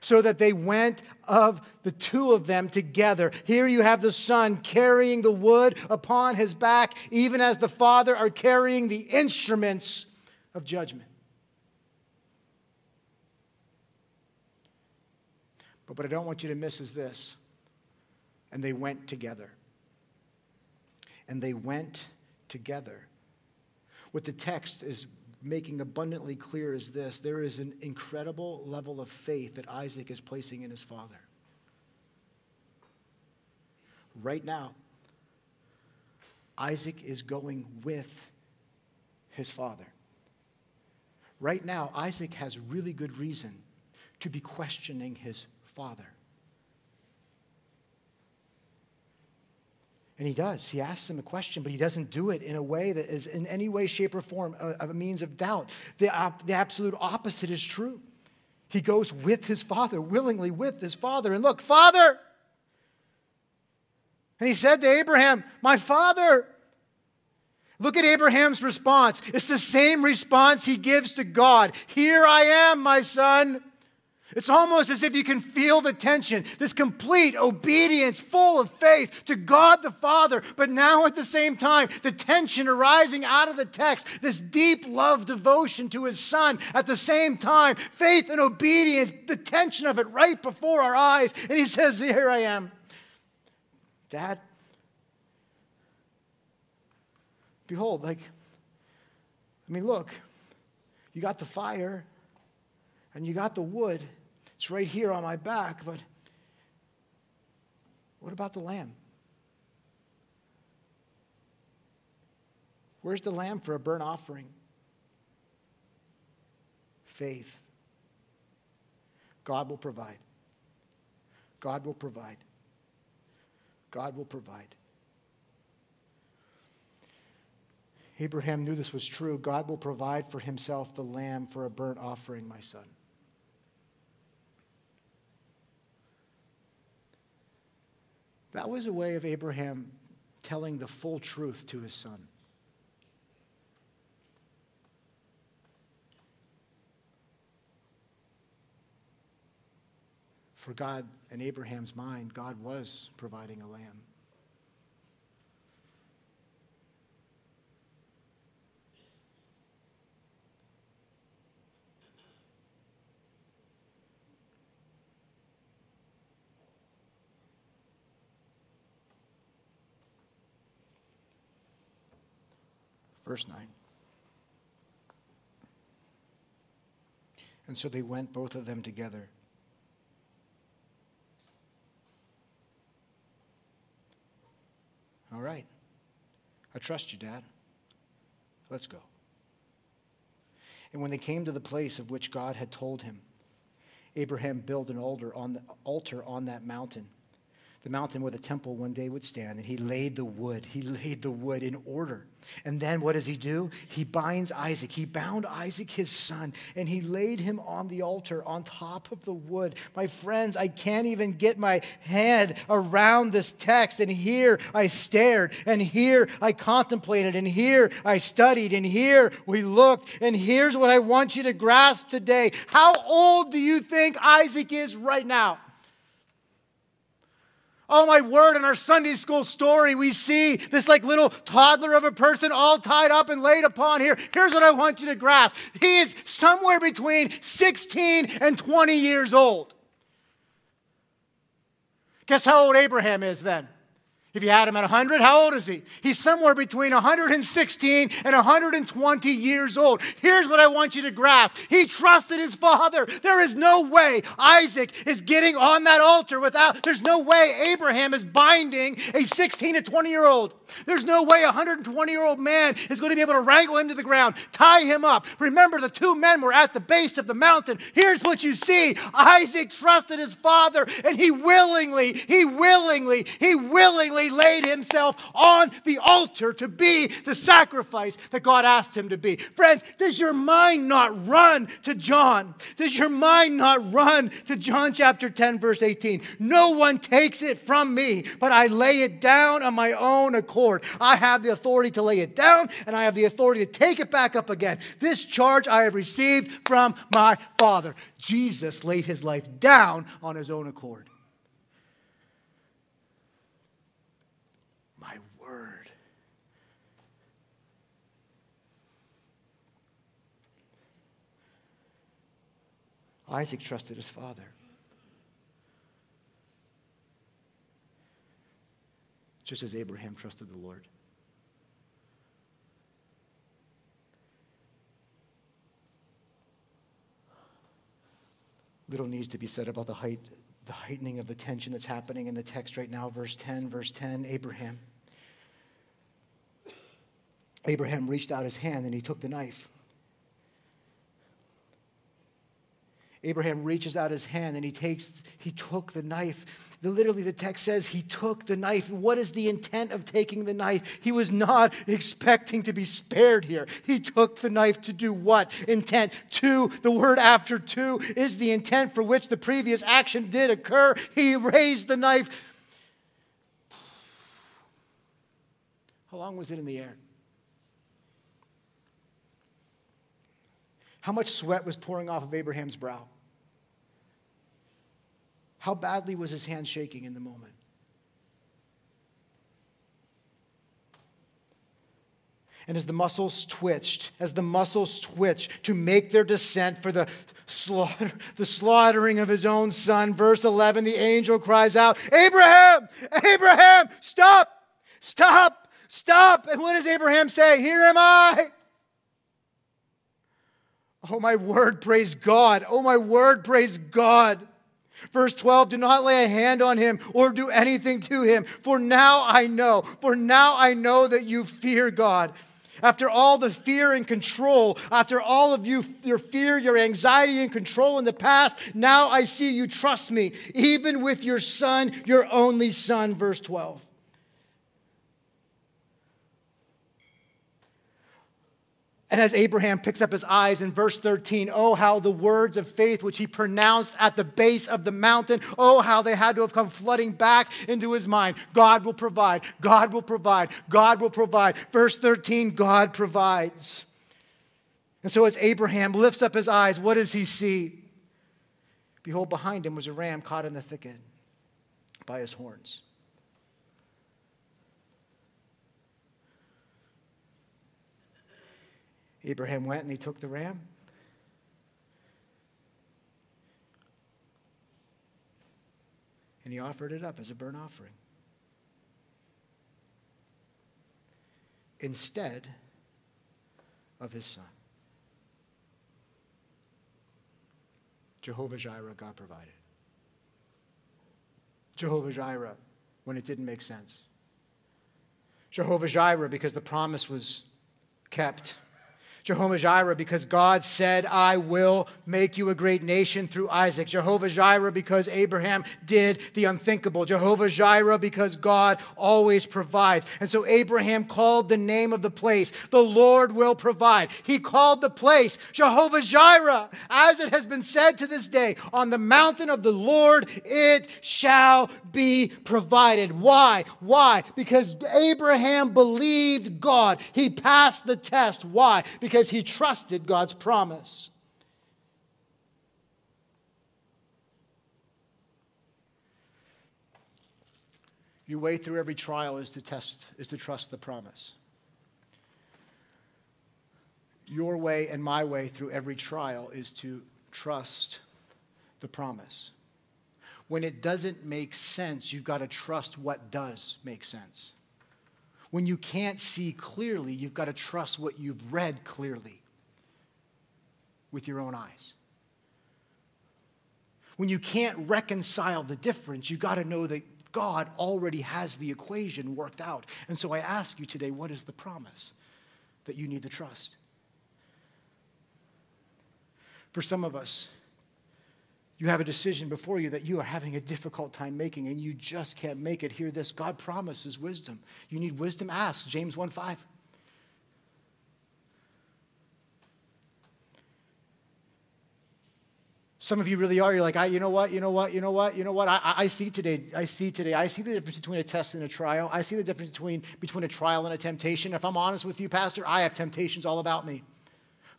so that they went of the two of them together. Here you have the son carrying the wood upon his back, even as the father are carrying the instruments of judgment. But what I don't want you to miss is this. And they went together. And they went together. What the text is making abundantly clear is this there is an incredible level of faith that Isaac is placing in his father. Right now, Isaac is going with his father. Right now, Isaac has really good reason to be questioning his father. And he does. He asks him a question, but he doesn't do it in a way that is in any way, shape, or form a, a means of doubt. The, op- the absolute opposite is true. He goes with his father, willingly with his father. And look, Father! And he said to Abraham, My father! Look at Abraham's response. It's the same response he gives to God Here I am, my son. It's almost as if you can feel the tension, this complete obedience, full of faith to God the Father, but now at the same time, the tension arising out of the text, this deep love devotion to his Son at the same time, faith and obedience, the tension of it right before our eyes. And he says, Here I am. Dad, behold, like, I mean, look, you got the fire and you got the wood. It's right here on my back, but what about the lamb? Where's the lamb for a burnt offering? Faith. God will provide. God will provide. God will provide. Abraham knew this was true. God will provide for himself the lamb for a burnt offering, my son. That was a way of Abraham telling the full truth to his son. For God, in Abraham's mind, God was providing a lamb. Verse 9. And so they went, both of them together. All right. I trust you, Dad. Let's go. And when they came to the place of which God had told him, Abraham built an altar on, the, altar on that mountain the mountain where the temple one day would stand, and he laid the wood. He laid the wood in order. And then what does he do? He binds Isaac. He bound Isaac, his son, and he laid him on the altar on top of the wood. My friends, I can't even get my head around this text. And here I stared, and here I contemplated, and here I studied, and here we looked. And here's what I want you to grasp today. How old do you think Isaac is right now? Oh my word, in our Sunday school story, we see this like little toddler of a person all tied up and laid upon here. Here's what I want you to grasp He is somewhere between 16 and 20 years old. Guess how old Abraham is then? If you had him at 100, how old is he? He's somewhere between 116 and 120 years old. Here's what I want you to grasp He trusted his father. There is no way Isaac is getting on that altar without, there's no way Abraham is binding a 16 to 20 year old. There's no way a 120 year old man is going to be able to wrangle him to the ground, tie him up. Remember, the two men were at the base of the mountain. Here's what you see Isaac trusted his father, and he willingly, he willingly, he willingly laid himself on the altar to be the sacrifice that God asked him to be. Friends, does your mind not run to John? Does your mind not run to John chapter 10, verse 18? No one takes it from me, but I lay it down on my own accord. I have the authority to lay it down, and I have the authority to take it back up again. This charge I have received from my Father. Jesus laid his life down on his own accord. Isaac trusted his father. Just as Abraham trusted the Lord. Little needs to be said about the height, the heightening of the tension that's happening in the text right now. Verse 10, verse 10, Abraham. Abraham reached out his hand and he took the knife. Abraham reaches out his hand and he takes, he took the knife. Literally, the text says he took the knife. What is the intent of taking the knife? He was not expecting to be spared here. He took the knife to do what? Intent. Two, the word after two is the intent for which the previous action did occur. He raised the knife. How long was it in the air? How much sweat was pouring off of Abraham's brow? How badly was his hand shaking in the moment? And as the muscles twitched, as the muscles twitched to make their descent for the, slaughter, the slaughtering of his own son, verse 11, the angel cries out, Abraham, Abraham, stop, stop, stop. And what does Abraham say? Here am I. Oh, my word, praise God. Oh, my word, praise God. Verse 12, do not lay a hand on him or do anything to him, for now I know, for now I know that you fear God. After all the fear and control, after all of you, your fear, your anxiety and control in the past, now I see you trust me, even with your son, your only son. Verse 12. And as Abraham picks up his eyes in verse 13, oh, how the words of faith which he pronounced at the base of the mountain, oh, how they had to have come flooding back into his mind. God will provide, God will provide, God will provide. Verse 13, God provides. And so as Abraham lifts up his eyes, what does he see? Behold, behind him was a ram caught in the thicket by his horns. Abraham went and he took the ram. And he offered it up as a burnt offering. Instead of his son. Jehovah Jireh, God provided. Jehovah Jireh, when it didn't make sense. Jehovah Jireh, because the promise was kept. Jehovah Jireh, because God said, I will make you a great nation through Isaac. Jehovah Jireh, because Abraham did the unthinkable. Jehovah Jireh, because God always provides. And so Abraham called the name of the place, the Lord will provide. He called the place Jehovah Jireh, as it has been said to this day, on the mountain of the Lord it shall be provided. Why? Why? Because Abraham believed God. He passed the test. Why? Because because he trusted God's promise. Your way through every trial is to test, is to trust the promise. Your way and my way through every trial is to trust the promise. When it doesn't make sense, you've got to trust what does make sense. When you can't see clearly, you've got to trust what you've read clearly with your own eyes. When you can't reconcile the difference, you've got to know that God already has the equation worked out. And so I ask you today what is the promise that you need to trust? For some of us, you have a decision before you that you are having a difficult time making and you just can't make it, hear this God promises wisdom. You need wisdom? Ask. James 1 5. Some of you really are. You're like, I, you know what, you know what, you know what, you know what? I, I see today. I see today. I see the difference between a test and a trial. I see the difference between between a trial and a temptation. If I'm honest with you, Pastor, I have temptations all about me.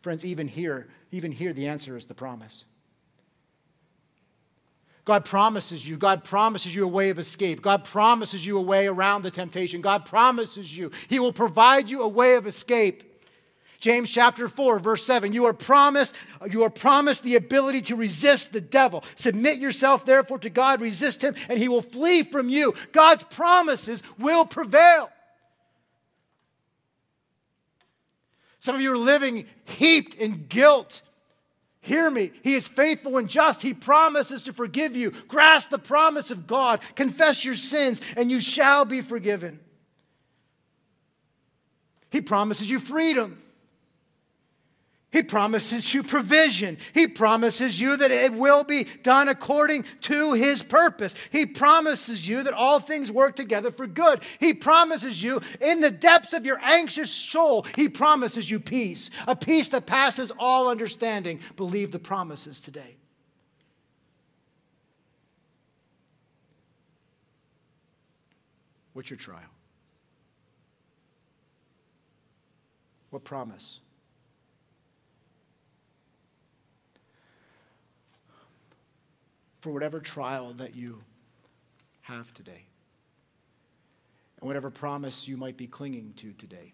Friends, even here, even here, the answer is the promise. God promises you. God promises you a way of escape. God promises you a way around the temptation. God promises you. He will provide you a way of escape. James chapter 4 verse 7 you are promised you are promised the ability to resist the devil submit yourself therefore to God resist him and he will flee from you God's promises will prevail Some of you are living heaped in guilt Hear me. He is faithful and just. He promises to forgive you. Grasp the promise of God. Confess your sins, and you shall be forgiven. He promises you freedom. He promises you provision. He promises you that it will be done according to His purpose. He promises you that all things work together for good. He promises you in the depths of your anxious soul, He promises you peace, a peace that passes all understanding. Believe the promises today. What's your trial? What promise? For whatever trial that you have today and whatever promise you might be clinging to today.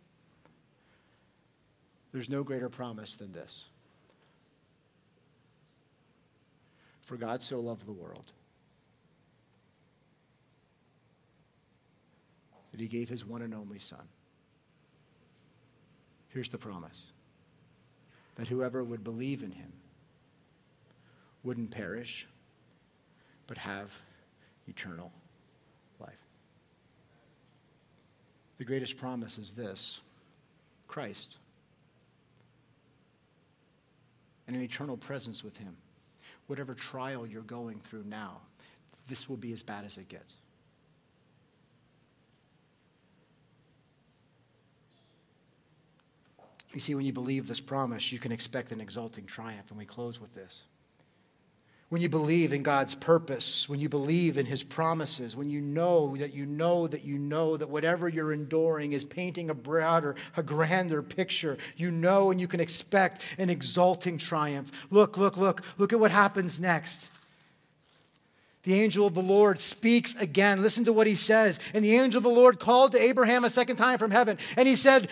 There's no greater promise than this. For God so loved the world that he gave his one and only Son. Here's the promise that whoever would believe in him wouldn't perish but have eternal life. The greatest promise is this Christ and an eternal presence with Him. Whatever trial you're going through now, this will be as bad as it gets. You see, when you believe this promise, you can expect an exulting triumph. And we close with this. When you believe in God's purpose, when you believe in His promises, when you know that you know that you know that whatever you're enduring is painting a broader, a grander picture, you know and you can expect an exulting triumph. Look, look, look, look at what happens next. The angel of the Lord speaks again. Listen to what he says. And the angel of the Lord called to Abraham a second time from heaven, and he said,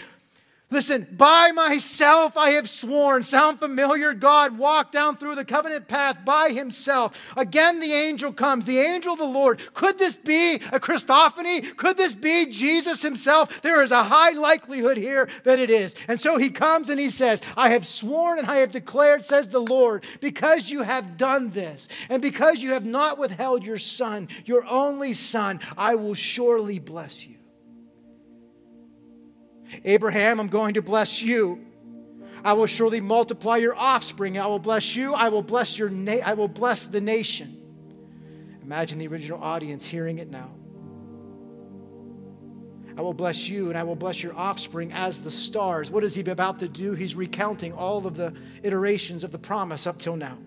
Listen, by myself I have sworn. Sound familiar? God walked down through the covenant path by himself. Again, the angel comes, the angel of the Lord. Could this be a Christophany? Could this be Jesus himself? There is a high likelihood here that it is. And so he comes and he says, I have sworn and I have declared, says the Lord, because you have done this, and because you have not withheld your son, your only son, I will surely bless you. Abraham, I'm going to bless you. I will surely multiply your offspring. I will bless you. I will bless your na- I will bless the nation. Imagine the original audience hearing it now. I will bless you and I will bless your offspring as the stars. What is he about to do? He's recounting all of the iterations of the promise up till now.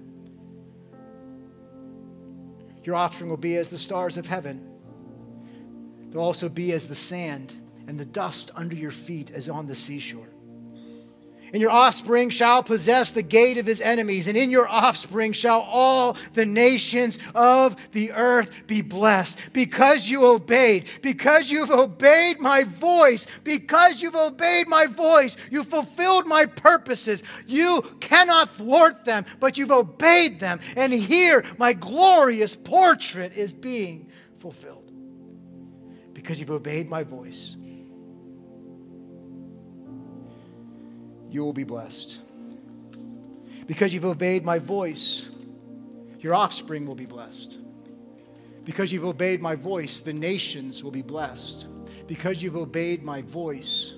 Your offspring will be as the stars of heaven. They'll also be as the sand and the dust under your feet as on the seashore. And your offspring shall possess the gate of his enemies, and in your offspring shall all the nations of the earth be blessed. Because you obeyed, because you've obeyed my voice, because you've obeyed my voice, you fulfilled my purposes. You cannot thwart them, but you've obeyed them. And here, my glorious portrait is being fulfilled. Because you've obeyed my voice you will be blessed. Because you've obeyed my voice, your offspring will be blessed. Because you've obeyed my voice, the nations will be blessed. Because you've obeyed my voice,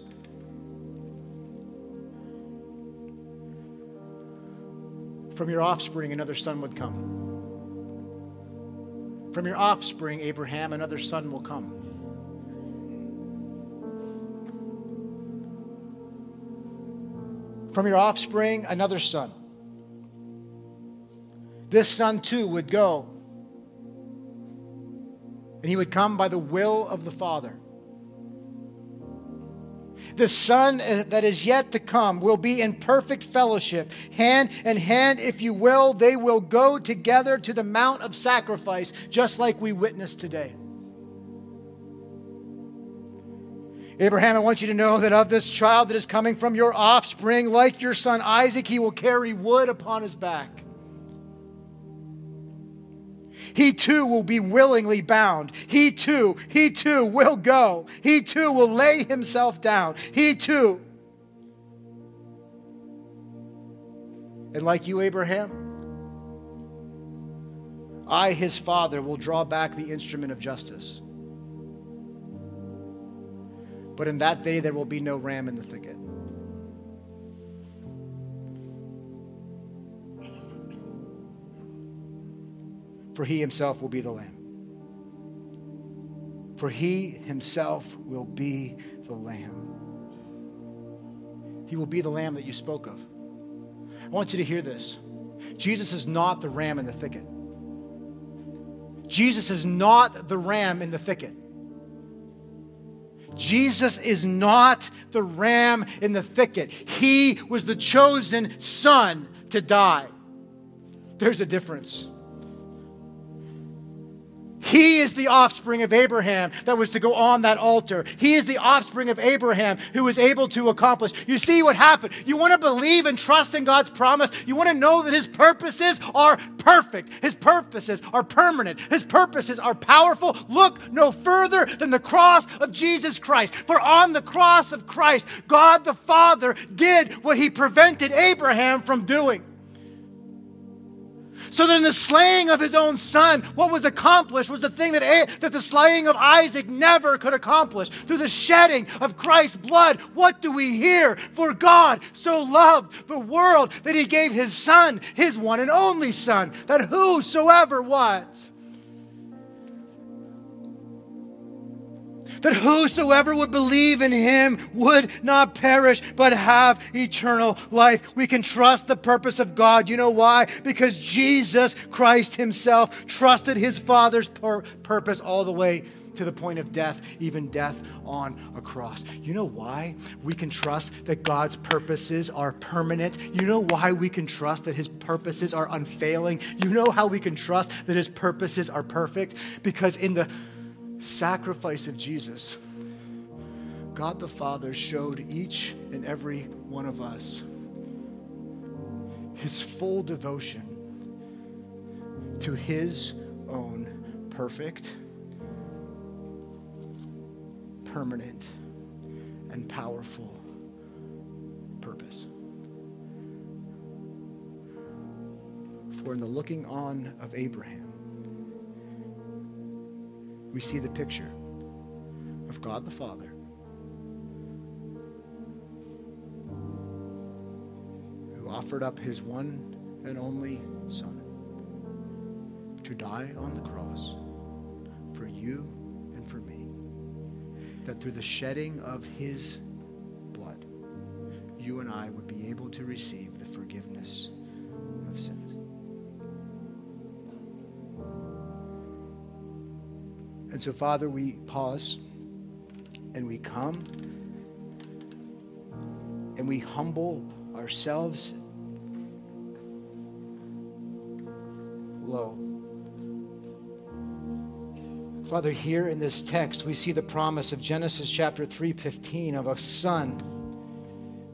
from your offspring another son would come. From your offspring, Abraham, another son will come. From your offspring, another son. This son too would go, and he would come by the will of the Father. The Son eh, that is yet to come will be in perfect fellowship. Hand in hand, if you will, they will go together to the Mount of Sacrifice, just like we witnessed today. Abraham, I want you to know that of this child that is coming from your offspring, like your son Isaac, he will carry wood upon his back. He too will be willingly bound. He too, he too will go. He too will lay himself down. He too. And like you, Abraham, I, his father, will draw back the instrument of justice. But in that day there will be no ram in the thicket. For he himself will be the lamb. For he himself will be the lamb. He will be the lamb that you spoke of. I want you to hear this. Jesus is not the ram in the thicket. Jesus is not the ram in the thicket. Jesus is not the ram in the thicket. He was the chosen son to die. There's a difference. He is the offspring of Abraham that was to go on that altar. He is the offspring of Abraham who was able to accomplish. You see what happened. You want to believe and trust in God's promise. You want to know that His purposes are perfect. His purposes are permanent. His purposes are powerful. Look no further than the cross of Jesus Christ. For on the cross of Christ, God the Father did what He prevented Abraham from doing so that in the slaying of his own son, what was accomplished was the thing that, that the slaying of Isaac never could accomplish. Through the shedding of Christ's blood, what do we hear? For God so loved the world that he gave his son, his one and only son, that whosoever what? That whosoever would believe in him would not perish but have eternal life. We can trust the purpose of God. You know why? Because Jesus Christ himself trusted his Father's pur- purpose all the way to the point of death, even death on a cross. You know why we can trust that God's purposes are permanent? You know why we can trust that His purposes are unfailing? You know how we can trust that His purposes are perfect? Because in the sacrifice of Jesus, God the Father showed each and every one of us His full devotion to His own perfect permanent, and powerful purpose. For in the looking on of Abraham, we see the picture of God the Father who offered up his one and only Son to die on the cross for you and for me. that through the shedding of his blood, you and I would be able to receive the forgiveness And so, Father, we pause and we come and we humble ourselves low Father, here in this text, we see the promise of Genesis chapter 3:15 of a son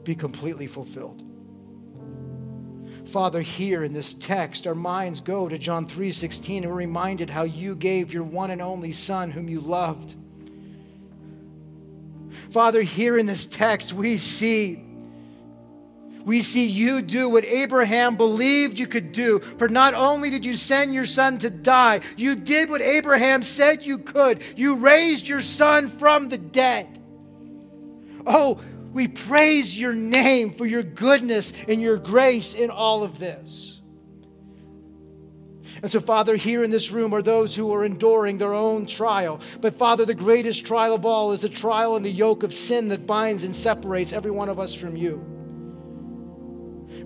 be completely fulfilled. Father, here in this text, our minds go to John 3:16 and we're reminded how you gave your one and only son whom you loved. Father, here in this text, we see we see you do what Abraham believed you could do. For not only did you send your son to die, you did what Abraham said you could. You raised your son from the dead. Oh, we praise your name for your goodness and your grace in all of this. And so, Father, here in this room are those who are enduring their own trial. But, Father, the greatest trial of all is the trial and the yoke of sin that binds and separates every one of us from you.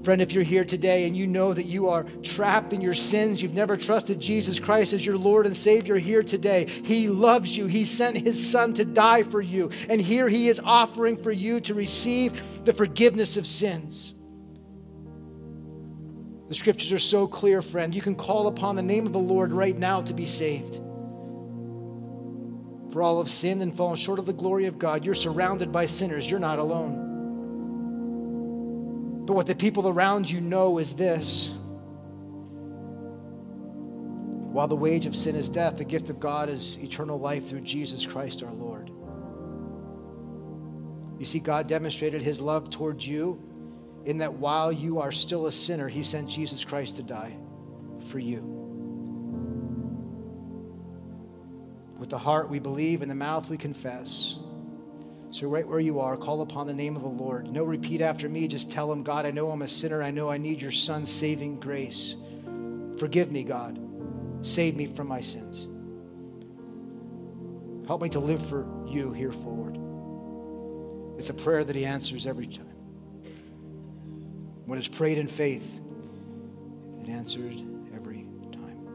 Friend, if you're here today and you know that you are trapped in your sins, you've never trusted Jesus Christ as your Lord and Savior here today. He loves you. He sent His Son to die for you. And here He is offering for you to receive the forgiveness of sins. The scriptures are so clear, friend. You can call upon the name of the Lord right now to be saved. For all have sinned and fallen short of the glory of God. You're surrounded by sinners. You're not alone. But what the people around you know is this. While the wage of sin is death, the gift of God is eternal life through Jesus Christ our Lord. You see, God demonstrated his love towards you in that while you are still a sinner, he sent Jesus Christ to die for you. With the heart we believe, and the mouth we confess. So, right where you are, call upon the name of the Lord. No repeat after me. Just tell him, God, I know I'm a sinner. I know I need your son's saving grace. Forgive me, God. Save me from my sins. Help me to live for you here forward. It's a prayer that he answers every time. When it's prayed in faith, it answered every time.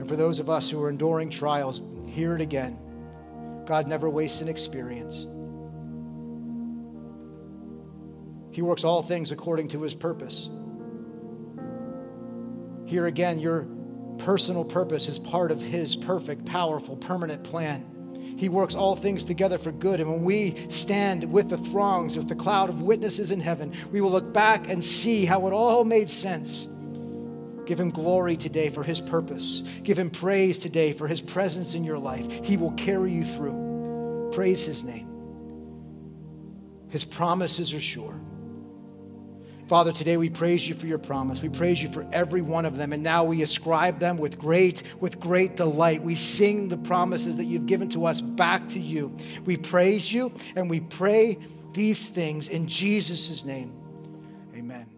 And for those of us who are enduring trials, hear it again. God never wastes an experience. He works all things according to his purpose. Here again, your personal purpose is part of his perfect, powerful, permanent plan. He works all things together for good. And when we stand with the throngs, with the cloud of witnesses in heaven, we will look back and see how it all made sense. Give him glory today for his purpose. Give him praise today for his presence in your life. He will carry you through. Praise his name. His promises are sure. Father, today we praise you for your promise. We praise you for every one of them. And now we ascribe them with great, with great delight. We sing the promises that you've given to us back to you. We praise you and we pray these things in Jesus' name. Amen.